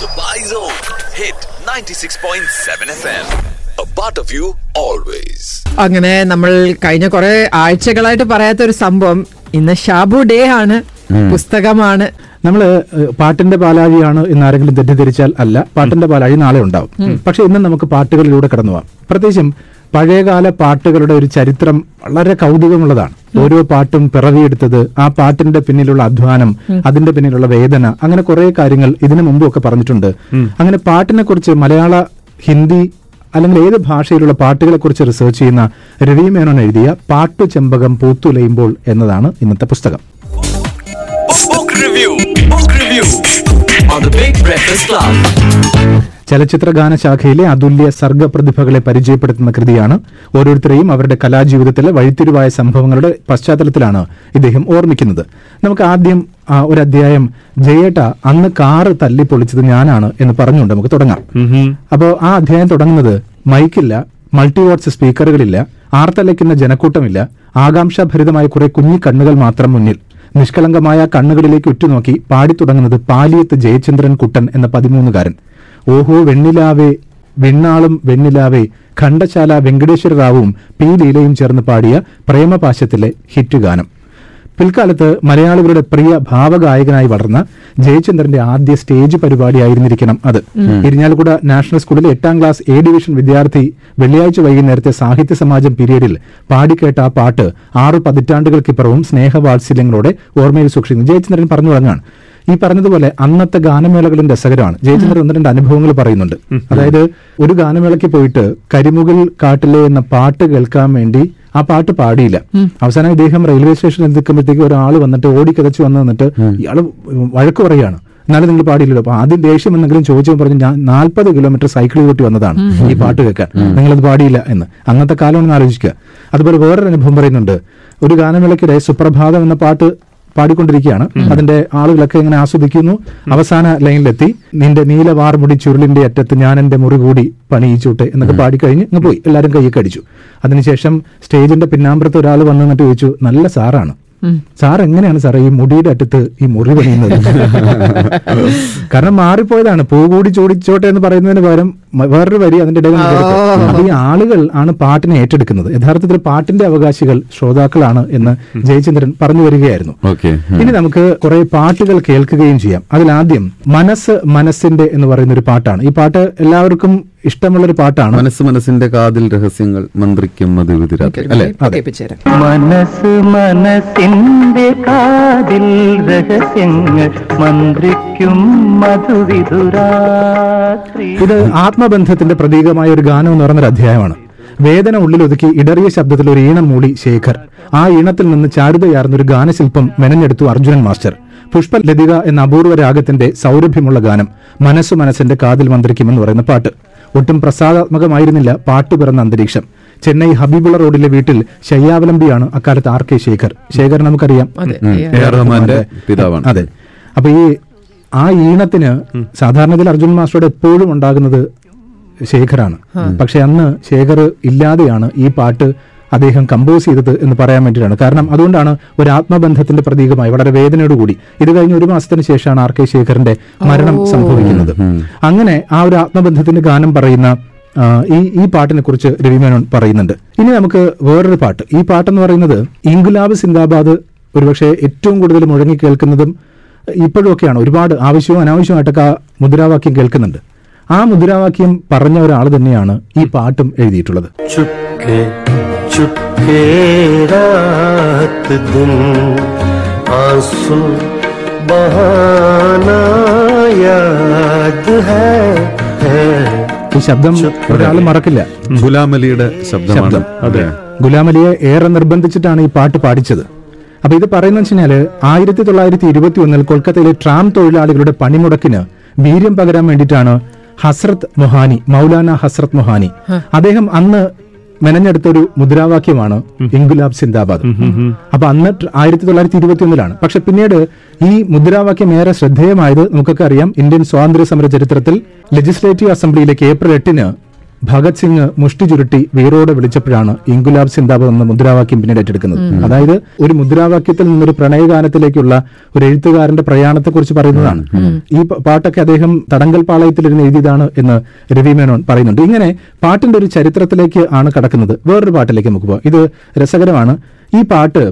Dubai Zone. Hit 96.7 FM. A part of you always. അങ്ങനെ നമ്മൾ കഴിഞ്ഞ കുറെ ആഴ്ചകളായിട്ട് പറയാത്ത ഒരു സംഭവം. ഇന്ന് ഷാബു ഡേ ആണ്. പുസ്തകമാണ്. നമ്മൾ പാട്ടിന്റെ പാലാഴിയാണ് എന്ന് ആരെങ്കിലും തെറ്റിദ്ധരിച്ചാൽ അല്ല. പാട്ടിന്റെ പാലാഴി നാളെ ഉണ്ടാവും. പക്ഷെ ഇന്ന് നമുക്ക് പാട്ടുകളിലൂടെ കടന്നു പോവാം പ്രത്യേകിച്ചും പഴയകാല പാട്ടുകളുടെ ഒരു ചരിത്രം വളരെ കൗതുകമുള്ളതാണ്. ഓരോ പാട്ടും പിറവിയെടുത്തത് ആ പാട്ടിന്റെ പിന്നിലുള്ള അധ്വാനം അതിന്റെ പിന്നിലുള്ള വേദന അങ്ങനെ കുറെ കാര്യങ്ങൾ ഇതിനു മുമ്പും ഒക്കെ പറഞ്ഞിട്ടുണ്ട് അങ്ങനെ പാട്ടിനെ കുറിച്ച് മലയാള ഹിന്ദി അല്ലെങ്കിൽ ഏത് ഭാഷയിലുള്ള പാട്ടുകളെ കുറിച്ച് റിസർച്ച് ചെയ്യുന്ന രവി മേനോൻ എഴുതിയ പാട്ടു ചെമ്പകം പൂത്തുലയുമ്പോൾ എന്നതാണ് ഇന്നത്തെ പുസ്തകം Book review. Book review. On the Big Breakfast Club. ചലച്ചിത്ര ഗാന ശാഖയിലെ അതുല്യ സർഗപ്രതിഭകളെ പരിചയപ്പെടുത്തുന്ന കൃതിയാണ് ഓരോരുത്തരെയും അവരുടെ കലാജീവിതത്തിലെ വഴിത്തിരിവായ സംഭവങ്ങളുടെ പശ്ചാത്തലത്തിലാണ് ഇദ്ദേഹം ഓർമ്മിക്കുന്നത്. നമുക്ക് ആദ്യം ഒരു അധ്യായം ജയേട്ട അന്ന് കാറ് തല്ലി പൊളിച്ചത് ഞാനാണ് എന്ന് പറഞ്ഞുകൊണ്ട് നമുക്ക് തുടങ്ങാം. അപ്പോൾ ആ അധ്യായം തുടങ്ങുന്നത് മൈക്കില്ല മൾട്ടിവാട്സ് സ്പീക്കറുകളില്ല ആർത്തലയ്ക്കുന്ന ജനക്കൂട്ടമില്ല ആകാംക്ഷാഭരിതമായ കുറെ കുഞ്ഞു കണ്ണുകൾ മാത്രം മുന്നിൽ. നിഷ്കളങ്കമായ കണ്ണുകളിലേക്ക് ഉറ്റുനോക്കി പാടി തുടങ്ങുന്നത് പാലിയത്ത് ജയചന്ദ്രൻ കുട്ടൻ എന്ന പതിമൂന്നുകാരൻ. ഓഹോ വെണ്ണിലാവേ വെണ്ണാളും വെണ്ണിലാവേ ഖണ്ഡശാല വെങ്കടേശ്വര റാവുവും പി. ലീലയും ചേർന്ന് പാടിയ പ്രേമപാശത്തിലെ ഹിറ്റ് ഗാനം പിൽക്കാലത്ത് മലയാളികളുടെ പ്രിയ ഭാവഗായകനായി വളർന്ന ജയചന്ദ്രന്റെ ആദ്യ സ്റ്റേജ് പരിപാടിയായിരുന്നിരിക്കണം അത്. ഇരിഞ്ഞാലക്കുട നാഷണൽ സ്കൂളിലെ എട്ടാം ക്ലാസ് എ ഡിവിഷൻ വിദ്യാർത്ഥി വെള്ളിയാഴ്ച വൈകുന്നേരത്തെ സാഹിത്യ സമാജം പീരീഡിൽ പാടിക്കേട്ട ആ പാട്ട് ആറു പതിറ്റാണ്ടുകൾക്കിപ്പുറവും സ്നേഹവാത്സല്യങ്ങളോടെ ഓർമ്മയിൽ സൂക്ഷിക്കുന്നു. ജയചന്ദ്രൻ പറഞ്ഞു തുടങ്ങാണ് ഈ പറഞ്ഞതുപോലെ അന്നത്തെ ഗാനമേളകളും രസകരമാണ് ജയചന്ദ്രൻ ഒന്ന് രണ്ട് അനുഭവങ്ങൾ പറയുന്നുണ്ട്. അതായത് ഒരു ഗാനമേളയ്ക്ക് പോയിട്ട് കരിമുകിൽ കാട്ടിലെ എന്ന പാട്ട് കേൾക്കാൻ വേണ്ടി ആ പാട്ട് പാടിയില്ല. അവസാനം ഇദ്ദേഹം റെയിൽവേ സ്റ്റേഷനിൽ നിൽക്കുമ്പോഴത്തേക്ക് ഒരാൾ വന്നിട്ട് ഓടിക്കതച്ച് വന്ന് വന്നിട്ട് ഇയാൾ വഴക്ക് പറയുകയാണ് എന്നാലും നിങ്ങൾ പാടിയില്ലല്ലോ. അപ്പൊ ആദ്യം ദേഷ്യം എന്തെങ്കിലും ചോദിച്ചു പറഞ്ഞു ഞാൻ നാൽപ്പത് കിലോമീറ്റർ സൈക്കിൾ കൂട്ടി വന്നതാണ് ഈ പാട്ട് കേൾക്കാൻ. നിങ്ങളത് പാടിയില്ല എന്ന്. അന്നത്തെ കാലം ഒന്ന് ആലോചിക്കുക. അതുപോലെ വേറൊരു അനുഭവം പറയുന്നുണ്ട്. ഒരു ഗാനമേളയ്ക്കിടെ സുപ്രഭാതം എന്ന പാട്ട് പാടിക്കൊണ്ടിരിക്കുകയാണ്. അതിന്റെ ആളുകളൊക്കെ ഇങ്ങനെ ആസ്വദിക്കുന്നു. അവസാന ലൈനിലെത്തി. നിന്റെ നീലവാർമുടി ചുരുളിന്റെ അറ്റത്ത് ഞാൻ എന്റെ മുറി കൂടി പണിയിച്ചോട്ടെ എന്നൊക്കെ പാടിക്കഴിഞ്ഞ് ഇങ്ങ് പോയി. എല്ലാവരും കൈ അടിച്ചു. അതിനുശേഷം സ്റ്റേജിന്റെ പിന്നാമ്പുറത്ത് ഒരാൾ വന്നു എന്നിട്ട് ചോദിച്ചു നല്ല സാറാണ്. സാർ എങ്ങനെയാണ് സാറേ ഈ മുടിയുടെ അറ്റത്ത് ഈ മുറി പണിയുന്നത്? കാരണം മാറിപ്പോയതാണ്. പൂ കൂടി ചോടിച്ചോട്ടെ എന്ന് പറയുന്നതിന് പകരം വേറൊരു വരി അതിന്റെ ഇടയിൽ അപ്പൊ ഈ ആളുകൾ ആണ് പാട്ടിനെ ഏറ്റെടുക്കുന്നത്. യഥാർത്ഥത്തിൽ പാട്ടിന്റെ അവകാശികൾ ശ്രോതാക്കളാണ് എന്ന് ജയചന്ദ്രൻ പറഞ്ഞു വരികയായിരുന്നു. ഇനി നമുക്ക് കുറെ പാട്ടുകൾ കേൾക്കുകയും ചെയ്യാം. അതിലാദ്യം മനസ്സ് മനസ്സിന്റെ എന്ന് പറയുന്ന ഒരു പാട്ടാണ്. ഈ പാട്ട് എല്ലാവർക്കും ഇഷ്ടമുള്ള ഒരു പാട്ടാണ്. മനസ്സ് മനസ്സിന്റെ കാതിൽ രഹസ്യങ്ങൾ മന്ത്രിക്കും മനസ്സ് മനസ്സിന്റെ കാതിൽ രഹസ്യങ്ങൾ മന്ത്രിക്കും ഇത് ആത്മബന്ധത്തിന്റെ പ്രതീകമായ ഒരു ഗാനം എന്ന് പറഞ്ഞൊരു അധ്യായമാണ്. വേദന ഉള്ളിലൊതുക്കി ഇടറിയ ശബ്ദത്തിൽ ഒരു ഈണം മൂടി ശേഖർ. ആ ഈണത്തിൽ നിന്ന് ചാരുതയാർന്ന ഒരു ഗാനശില്പം മെനഞ്ഞെടുത്തു അർജുനൻ മാസ്റ്റർ. പുഷ്പലതിക എന്ന അപൂർവ രാഗത്തിന്റെ സൗരഭ്യമുള്ള ഗാനം മനസ്സു മനസ്സിന്റെ കാതിൽ മന്ത്രിക്കുമെന്ന് പറയുന്ന പാട്ട്. ഒട്ടും പ്രസാദാത്മകമായിരുന്നില്ല പാട്ട് പിറന്ന അന്തരീക്ഷം. ചെന്നൈ ഹബീബുള്ള റോഡിലെ വീട്ടിൽ ശയ്യാവലംബിയാണ് അക്കാലത്ത് ആർ കെ ശേഖർ. ശേഖർ നമുക്കറിയാം. പിതാവാണ്. അതെ. അപ്പൊ ഈ ആ ഈണത്തിന് സാധാരണത്തിൽ അർജുൻ മാസ്റ്ററുടെ എപ്പോഴും ഉണ്ടാകുന്നത് ശേഖറാണ് പക്ഷെ അന്ന് ശേഖർ ഇല്ലാതെയാണ് ഈ പാട്ട് അദ്ദേഹം കമ്പോസ് ചെയ്തത് എന്ന് പറയാൻ വേണ്ടിയിട്ടാണ്. കാരണം അതുകൊണ്ടാണ് ഒരു ആത്മബന്ധത്തിന്റെ പ്രതീകമായി വളരെ വേദനയോടുകൂടി. ഇത് കഴിഞ്ഞ് ഒരു മാസത്തിന് ശേഷമാണ് ആർ കെ ശേഖറിന്റെ മരണം സംഭവിക്കുന്നത്. അങ്ങനെ ആ ഒരു ആത്മബന്ധത്തിന്റെ ഗാനം പറയുന്ന ഈ ഈ പാട്ടിനെ കുറിച്ച് രവിമേനോൻ പറയുന്നുണ്ട്. ഇനി നമുക്ക് വേറൊരു പാട്ട്. ഈ പാട്ടെന്ന് പറയുന്നത് ഇൻഗുലാബ് സിന്ദാബാദ് ഒരുപക്ഷെ ഏറ്റവും കൂടുതൽ മുഴങ്ങി കേൾക്കുന്നതും ഇപ്പോഴുമൊക്കെയാണ് ഒരുപാട് ആവശ്യവും അനാവശ്യമായിട്ടൊക്കെ ആ മുദ്രാവാക്യം കേൾക്കുന്നുണ്ട്. ആ മുദ്രാവാക്യം പറഞ്ഞ ഒരാൾ തന്നെയാണ് ഈ പാട്ടും എഴുതിയിട്ടുള്ളത്. चुपके रात दिन आंसू बहाना याद है ഈ ശബ്ദം ഒരാളും മറക്കില്ല. ഗുലാമലിയുടെ ശബ്ദമാണ്. അതെ. ഗുലാമലിയെ ഏറെ നിർബന്ധിച്ചിട്ടാണ് ഈ പാട്ട് പാടിച്ചത്. അപ്പൊ ഇത് പറയുന്ന വെച്ചാൽ ആയിരത്തി തൊള്ളായിരത്തി ഇരുപത്തി ഒന്നിൽ കൊൽക്കത്തയിലെ ട്രാം തൊഴിലാളികളുടെ പണിമുടക്കിന് വീര്യം പകരാൻ വേണ്ടിയിട്ടാണ് ഹസ്രത് മൊഹാനി മൗലാന ഹസ്രത് മൊഹാനി. അദ്ദേഹം അന്ന് മെനഞ്ഞെടുത്ത ഒരു മുദ്രാവാക്യമാണ് ഇൻഗുലാബ് സിന്ദാബാദ്. അപ്പൊ അന്ന് ആയിരത്തി തൊള്ളായിരത്തി ഇരുപത്തി ഒന്നിലാണ് പക്ഷെ പിന്നീട് ഈ മുദ്രാവാക്യം ഏറെ ശ്രദ്ധേയമായത് നമുക്കൊക്കെ അറിയാം. ഇന്ത്യൻ സ്വാതന്ത്ര്യ സമര ചരിത്രത്തിൽ ലെജിസ്ലേറ്റീവ് അസംബ്ലിയിലേക്ക് ഏപ്രിൽ എട്ടിന് ഭഗത് സിംഗ് മുഷ്ടി ചുരുട്ടി വീറോടെ വിളിച്ചപ്പോഴാണ് ഇൻകുലാബ് സിന്ദാബാദ് എന്ന മുദ്രാവാക്യം പിന്നീട് ഏറ്റെടുക്കുന്നത്. അതായത് ഒരു മുദ്രാവാക്യത്തിൽ നിന്നൊരു പ്രണയഗാനത്തിലേക്കുള്ള ഒരു എഴുത്തുകാരന്റെ പ്രയാണത്തെക്കുറിച്ച് പറയുന്നതാണ്. ഈ പാട്ടൊക്കെ അദ്ദേഹം തടങ്കൽ പാളയത്തിലിരുന്ന് എഴുതിയതാണ് എന്ന് രവി മേനോൻ പറയുന്നുണ്ട്. ഇങ്ങനെ പാട്ടിന്റെ ഒരു ചരിത്രത്തിലേക്ക് ആണ് കടക്കുന്നത്. വേറൊരു പാട്ടിലേക്ക് നമുക്ക് പോകാം ഇത് രസകരമാണ്. ഈ പാട്ട്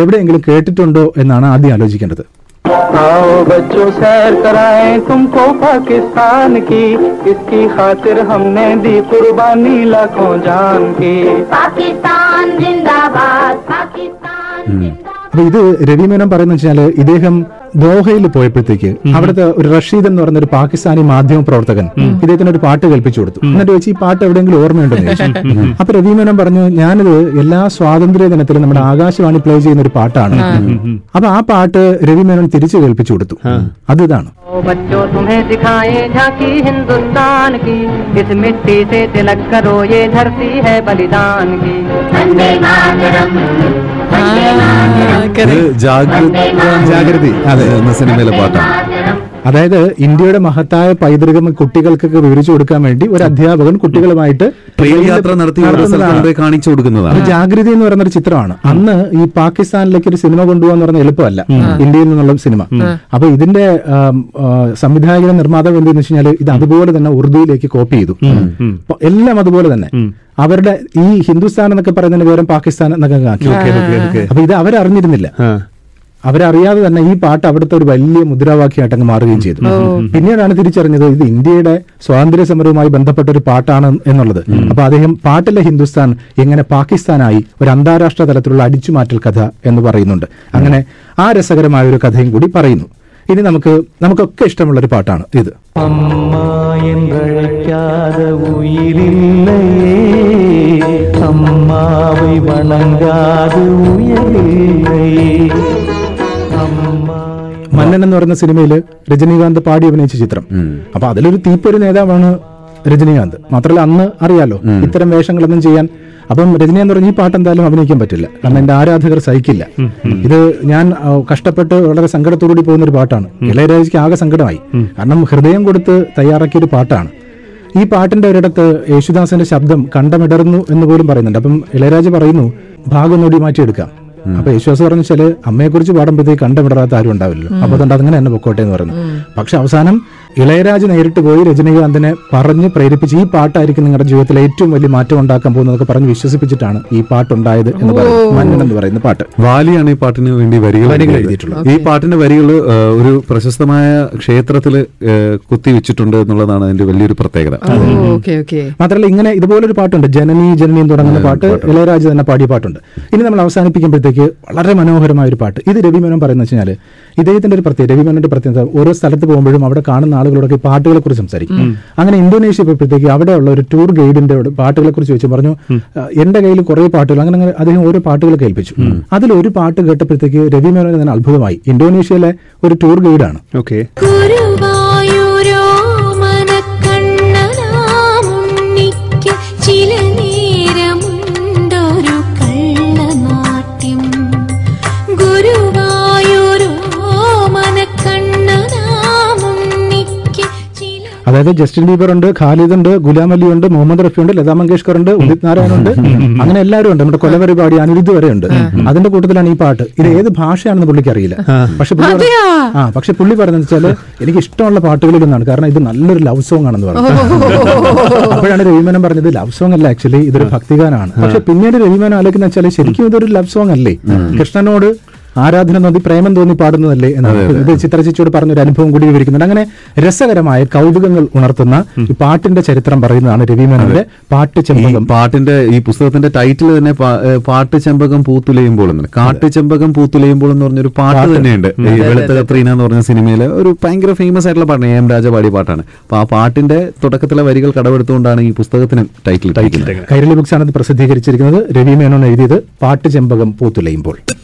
എവിടെയെങ്കിലും കേട്ടിട്ടുണ്ടോ എന്നാണ് ആദ്യം ആലോചിക്കേണ്ടത്. आओ बच्चों सैर कराएं तुमको पाकिस्तान की इसकी खातिर हमने दी कुर्बानी लाखों जान की पाकिस्तान जिंदाबाद पाकिस्तान जिंदाबाद അപ്പൊ ഇത് രവി മേനോൻ പറയുന്ന വെച്ചാല് ഇദ്ദേഹം ദോഹയിൽ പോയപ്പോഴത്തേക്ക് അവിടുത്തെ ഒരു റഷീദ് എന്ന് പറയുന്ന ഒരു പാകിസ്ഥാനി മാധ്യമ പ്രവർത്തകൻ ഇദ്ദേഹത്തിന് ഒരു പാട്ട് കേൾപ്പിച്ചു കൊടുത്തു എന്നിട്ട് വെച്ച് ഈ പാട്ട് എവിടെയെങ്കിലും ഓർമ്മയുണ്ടോ എന്ന് ചോദിച്ചു അപ്പൊ രവി മേനോൻ പറഞ്ഞു ഞാനിത് എല്ലാ സ്വാതന്ത്ര്യ ദിനത്തിലും നമ്മുടെ ആകാശവാണി പ്ലേ ചെയ്യുന്ന ഒരു പാട്ടാണ് അപ്പൊ ആ പാട്ട് രവി മേനോൻ തിരിച്ചു കേൾപ്പിച്ചു കൊടുത്തു അത് ഇതാണ് आओ बच्चों तुम्हें सिखाए झांकी हिंदुस्तान की इस मिट्टी से तिलक करो ये धरती है बलिदान की ജാഗ്രത ജാഗ്രതി. അതെ സിനിമയിലെ പാട്ടാണ്. അതായത് ഇന്ത്യയുടെ മഹത്തായ പൈതൃകം കുട്ടികൾക്കൊക്കെ വിവരിച്ചു കൊടുക്കാൻ വേണ്ടി ഒരു അധ്യാപകൻ കുട്ടികളുമായിട്ട് ട്രെയിൻ യാത്ര നടത്തി കാണിച്ചു കൊടുക്കുന്നതാണ്. ജാഗ്രത എന്ന് പറയുന്ന ഒരു ചിത്രമാണ്. അന്ന് ഈ പാകിസ്ഥാനിലേക്ക് ഒരു സിനിമ കൊണ്ടുപോകാന്ന് പറഞ്ഞ എളുപ്പമല്ല. ഇന്ത്യയിൽ നിന്നുള്ള സിനിമ. അപ്പൊ ഇതിന്റെ സംവിധായകൻ സംവിധായകനും നിർമ്മാതാവ് എന്തെന്ന് വെച്ച് കഴിഞ്ഞാൽ ഇത് അതുപോലെ തന്നെ ഉറുദുവിലേക്ക് കോപ്പി ചെയ്തു. എല്ലാം അതുപോലെ തന്നെ. അവരുടെ ഈ ഹിന്ദുസ്ഥാൻ എന്നൊക്കെ പറയുന്നതിന് പകരം പാകിസ്ഥാൻ എന്നൊക്കെ ആക്കി. അപ്പൊ ഇത് അവരറിഞ്ഞിരുന്നില്ല. അവരറിയാതെ തന്നെ ഈ പാട്ട് അവിടുത്തെ ഒരു വലിയ മുദ്രാവാക്യമായിട്ട് അങ്ങ് മാറുകയും ചെയ്തു. പിന്നീടാണ് തിരിച്ചറിഞ്ഞത് ഇത് ഇന്ത്യയുടെ സ്വാതന്ത്ര്യ സമരവുമായി ബന്ധപ്പെട്ട ഒരു പാട്ടാണ് എന്നുള്ളത്. അപ്പൊ അദ്ദേഹം പാട്ടിലെ ഹിന്ദുസ്ഥാൻ എങ്ങനെ പാകിസ്ഥാനായി ഒരു അന്താരാഷ്ട്ര തലത്തിലുള്ള അടിച്ചുമാറ്റൽ കഥ എന്ന് പറയുന്നുണ്ട്. അങ്ങനെ ആ രസകരമായ ഒരു കഥയും കൂടി പറയുന്നു. ഇനി നമുക്ക് നമുക്കൊക്കെ ഇഷ്ടമുള്ള ഒരു പാട്ടാണ് ഇത്. അമ്മാവൈ വണങ്കാതെ ഉയരില്ലേ? മന്നൻ എന്ന് പറയുന്ന സിനിമയിൽ രജനീകാന്ത് പാടി അഭിനയിച്ച ചിത്രം. അപ്പൊ അതിലൊരു തീപ്പൊരു നേതാവാണ് രജനീകാന്ത്. മാത്രമല്ല അന്ന് അറിയാലോ ഇത്തരം വേഷങ്ങളൊന്നും ചെയ്യാൻ. അപ്പം രജനീകാന്ത് പറഞ്ഞ ഈ പാട്ട് എന്തായാലും അഭിനയിക്കാൻ പറ്റില്ല. കാരണം എന്റെ ആരാധകർ സഹിക്കില്ല. ഇത് ഞാൻ കഷ്ടപ്പെട്ട് വളരെ സങ്കടത്തോടുകൂടി പോകുന്ന ഒരു പാട്ടാണ്. ഇളയരാജയ്ക്ക് ആകെ സങ്കടമായി. കാരണം ഹൃദയം കൊടുത്ത് തയ്യാറാക്കിയ ഒരു പാട്ടാണ്. ഈ പാട്ടിന്റെ ഒരിടത്ത് യേശുദാസിന്റെ ശബ്ദം കണ്ടമിടർന്നു എന്ന് പോലും പറയുന്നുണ്ട്. അപ്പം ഇളയരാജ പറയുന്നു ഭാഗം നോടി മാറ്റിയെടുക്കാം. അപ്പൊ യേശുദാസ് പറഞ്ഞു വെച്ചാൽ അമ്മയെ കുറിച്ച് പാടുമ്പോഴത്തേക്ക് കണ്ടമിടറാത്ത ആരും ഉണ്ടാവില്ലല്ലോ. അപ്പൊ അതുകൊണ്ട് അങ്ങനെ എന്നെ പൊക്കോട്ടെ എന്ന് പറയുന്നു. പക്ഷെ അവസാനം ഇളയരാജ് നേരിട്ട് പോയി രജനീകാന്തിനെ പറഞ്ഞ് പ്രേരിപ്പിച്ച് ഈ പാട്ടായിരിക്കും നിങ്ങളുടെ ജീവിതത്തിൽ ഏറ്റവും വലിയ മാറ്റം ഉണ്ടാക്കാൻ പോകുന്നതൊക്കെ പറഞ്ഞ് വിശ്വസിപ്പിച്ചിട്ടാണ് ഈ പാട്ടുണ്ടായത് എന്ന് പറയുന്നത്. മന്നൻ എന്ന് പറയുന്ന പാട്ട്. വാലിയാണ് ഈ പാട്ടിന് വേണ്ടി വരികൾ എഴുതിയിട്ടുള്ളത്. ഈ പാട്ടിന്റെ വരികൾ ഒരു പ്രശസ്തമായ ക്ഷേത്രത്തിൽ കുത്തിവെച്ചിട്ടുണ്ട് എന്നുള്ളതാണ് അതിന്റെ വലിയൊരു പ്രത്യേകത. Okay okay. മാത്രമല്ല ഇങ്ങനെ ഇതുപോലൊരു പാട്ടുണ്ട്. ജനനി ജനനി എന്ന് തുടങ്ങുന്ന പാട്ട് ഇളയരാജ തന്നെ പാടിയ പാട്ടുണ്ട്. ഇനി നമ്മൾ അവസാനിപ്പിക്കുമ്പോഴത്തേക്ക് വളരെ മനോഹരമായ ഒരു പാട്ട്. ഇത് രവിമേനോൻ പറയുന്നത് വെച്ചാൽ ഇദ്ദേഹത്തിന്റെ ഒരു പ്രത്യേകത രവിമേനോന്റെ പ്രത്യേകത ഓരോ സ്ഥലത്ത് പോകുമ്പോഴും അവിടെ കാണുന്ന ആളുകളോടൊക്കെ പാട്ടുകളെ കുറിച്ച് സംസാരിക്കും. അങ്ങനെ ഇന്തോനേഷ്യ പോയപ്പോഴത്തേക്ക് അവിടെയുള്ള ഒരു ടൂർ ഗൈഡിന്റെ പാട്ടുകളെ കുറിച്ച് ചോദിച്ചു പറഞ്ഞു "ആ, എന്റെ കയ്യിൽ കുറെ പാട്ടുകൾ. അങ്ങനെ അങ്ങനെ അദ്ദേഹം ഓരോ പാട്ടുകൾ കേൾപ്പിച്ചു അതിൽ ഒരു പാട്ട് കേട്ടപ്പോഴത്തേക്ക് രവിമേനോൻ തന്നെ അത്ഭുതമായി ഇന്തോനേഷ്യയിലെ ഒരു ടൂർ ഗൈഡാണ്. ഓക്കെ അതായത് ജസ്റ്റിൻ ബീബർ ഉണ്ട് ഖാലിദ് ഉണ്ട് ഗുലാം അലി ഉണ്ട് മുഹമ്മദ് റഫി ഉണ്ട് ലതാ മങ്കേഷ്കർ ഉണ്ട് ഉദിത് നാരായൺ ഉണ്ട്. അങ്ങനെ എല്ലാവരും ഉണ്ട്. നമ്മുടെ കൊലവരി പാടി അനിരുദ്ധ് വരെ ഉണ്ട്. അതിന്റെ കൂട്ടത്തിലാണ് ഈ പാട്ട്. ഇത് ഏത് ഭാഷയാണെന്ന് പുള്ളിക്ക് അറിയില്ല. പക്ഷെ പുള്ളി ആ പക്ഷെ പുള്ളി പറയുന്നത് വെച്ചാൽ എനിക്ക് ഇഷ്ടമുള്ള പാട്ടുകളിൽ ഒന്നാണ്. കാരണം ഇത് നല്ലൊരു ലവ് സോങ് ആണെന്ന് പറഞ്ഞു. അപ്പോഴാണ് രവിമേനം പറഞ്ഞത് ലവ് സോങ് അല്ല ആക്ച്വലി ഇതൊരു ഭക്തിഗാനാണ് പക്ഷെ പിന്നീട് രവിമേനം ആലോചിക്കുന്ന വെച്ചാൽ ശരിക്കും ഇതൊരു ലവ് സോങ് അല്ലേ? കൃഷ്ണനോട് ആരാധന നദി പ്രേമം തോന്നി പാടുന്നതല്ലേ എന്നാണ്. ഇത് ചിത്രചേച്ചിയോട് പറഞ്ഞൊരു അനുഭവം കൂടി വിവരിക്കുന്നുണ്ട്. അങ്ങനെ രസകരമായ കൗതുകങ്ങൾ ഉണർത്തുന്ന ഈ പാട്ടിന്റെ ചരിത്രം പറയുന്നതാണ് രവി മേനോന്റെ പാട്ട് ചെമ്പകം. പാട്ടിന്റെ ഈ പുസ്തകത്തിന്റെ ടൈറ്റിൽ തന്നെ പാട്ട് ചെമ്പകം പൂത്തുലയുമ്പോൾ എന്നാണ് കാട്ട് ചെമ്പകം പൂത്തുലയുമ്പോൾ എന്ന് പറഞ്ഞൊരു പാട്ട് തന്നെയുണ്ട്. ഈ വെളുത്ത കത്രീന എന്ന് പറഞ്ഞ സിനിമയിലെ ഒരു ഭയങ്കര ഫേമസ് ആയിട്ടുള്ള പാട്ടാണ് എം രാജ പാടിയ പാട്ടാണ്. അപ്പൊ ആ പാട്ടിന്റെ തുടക്കത്തിലെ വരികൾ കടവെടുത്തുകൊണ്ടാണ് ഈ പുസ്തകത്തിന് ടൈറ്റിൽ ടൈറ്റിൽ. കൈരളി ബുക്സ് ആണ് ഇത് പ്രസിദ്ധീകരിച്ചിരിക്കുന്നത്. രവി മേനോൻ എഴുതിയത് പാട്ട് ചെമ്പകം പൂത്തുലയുമ്പോൾ. Book,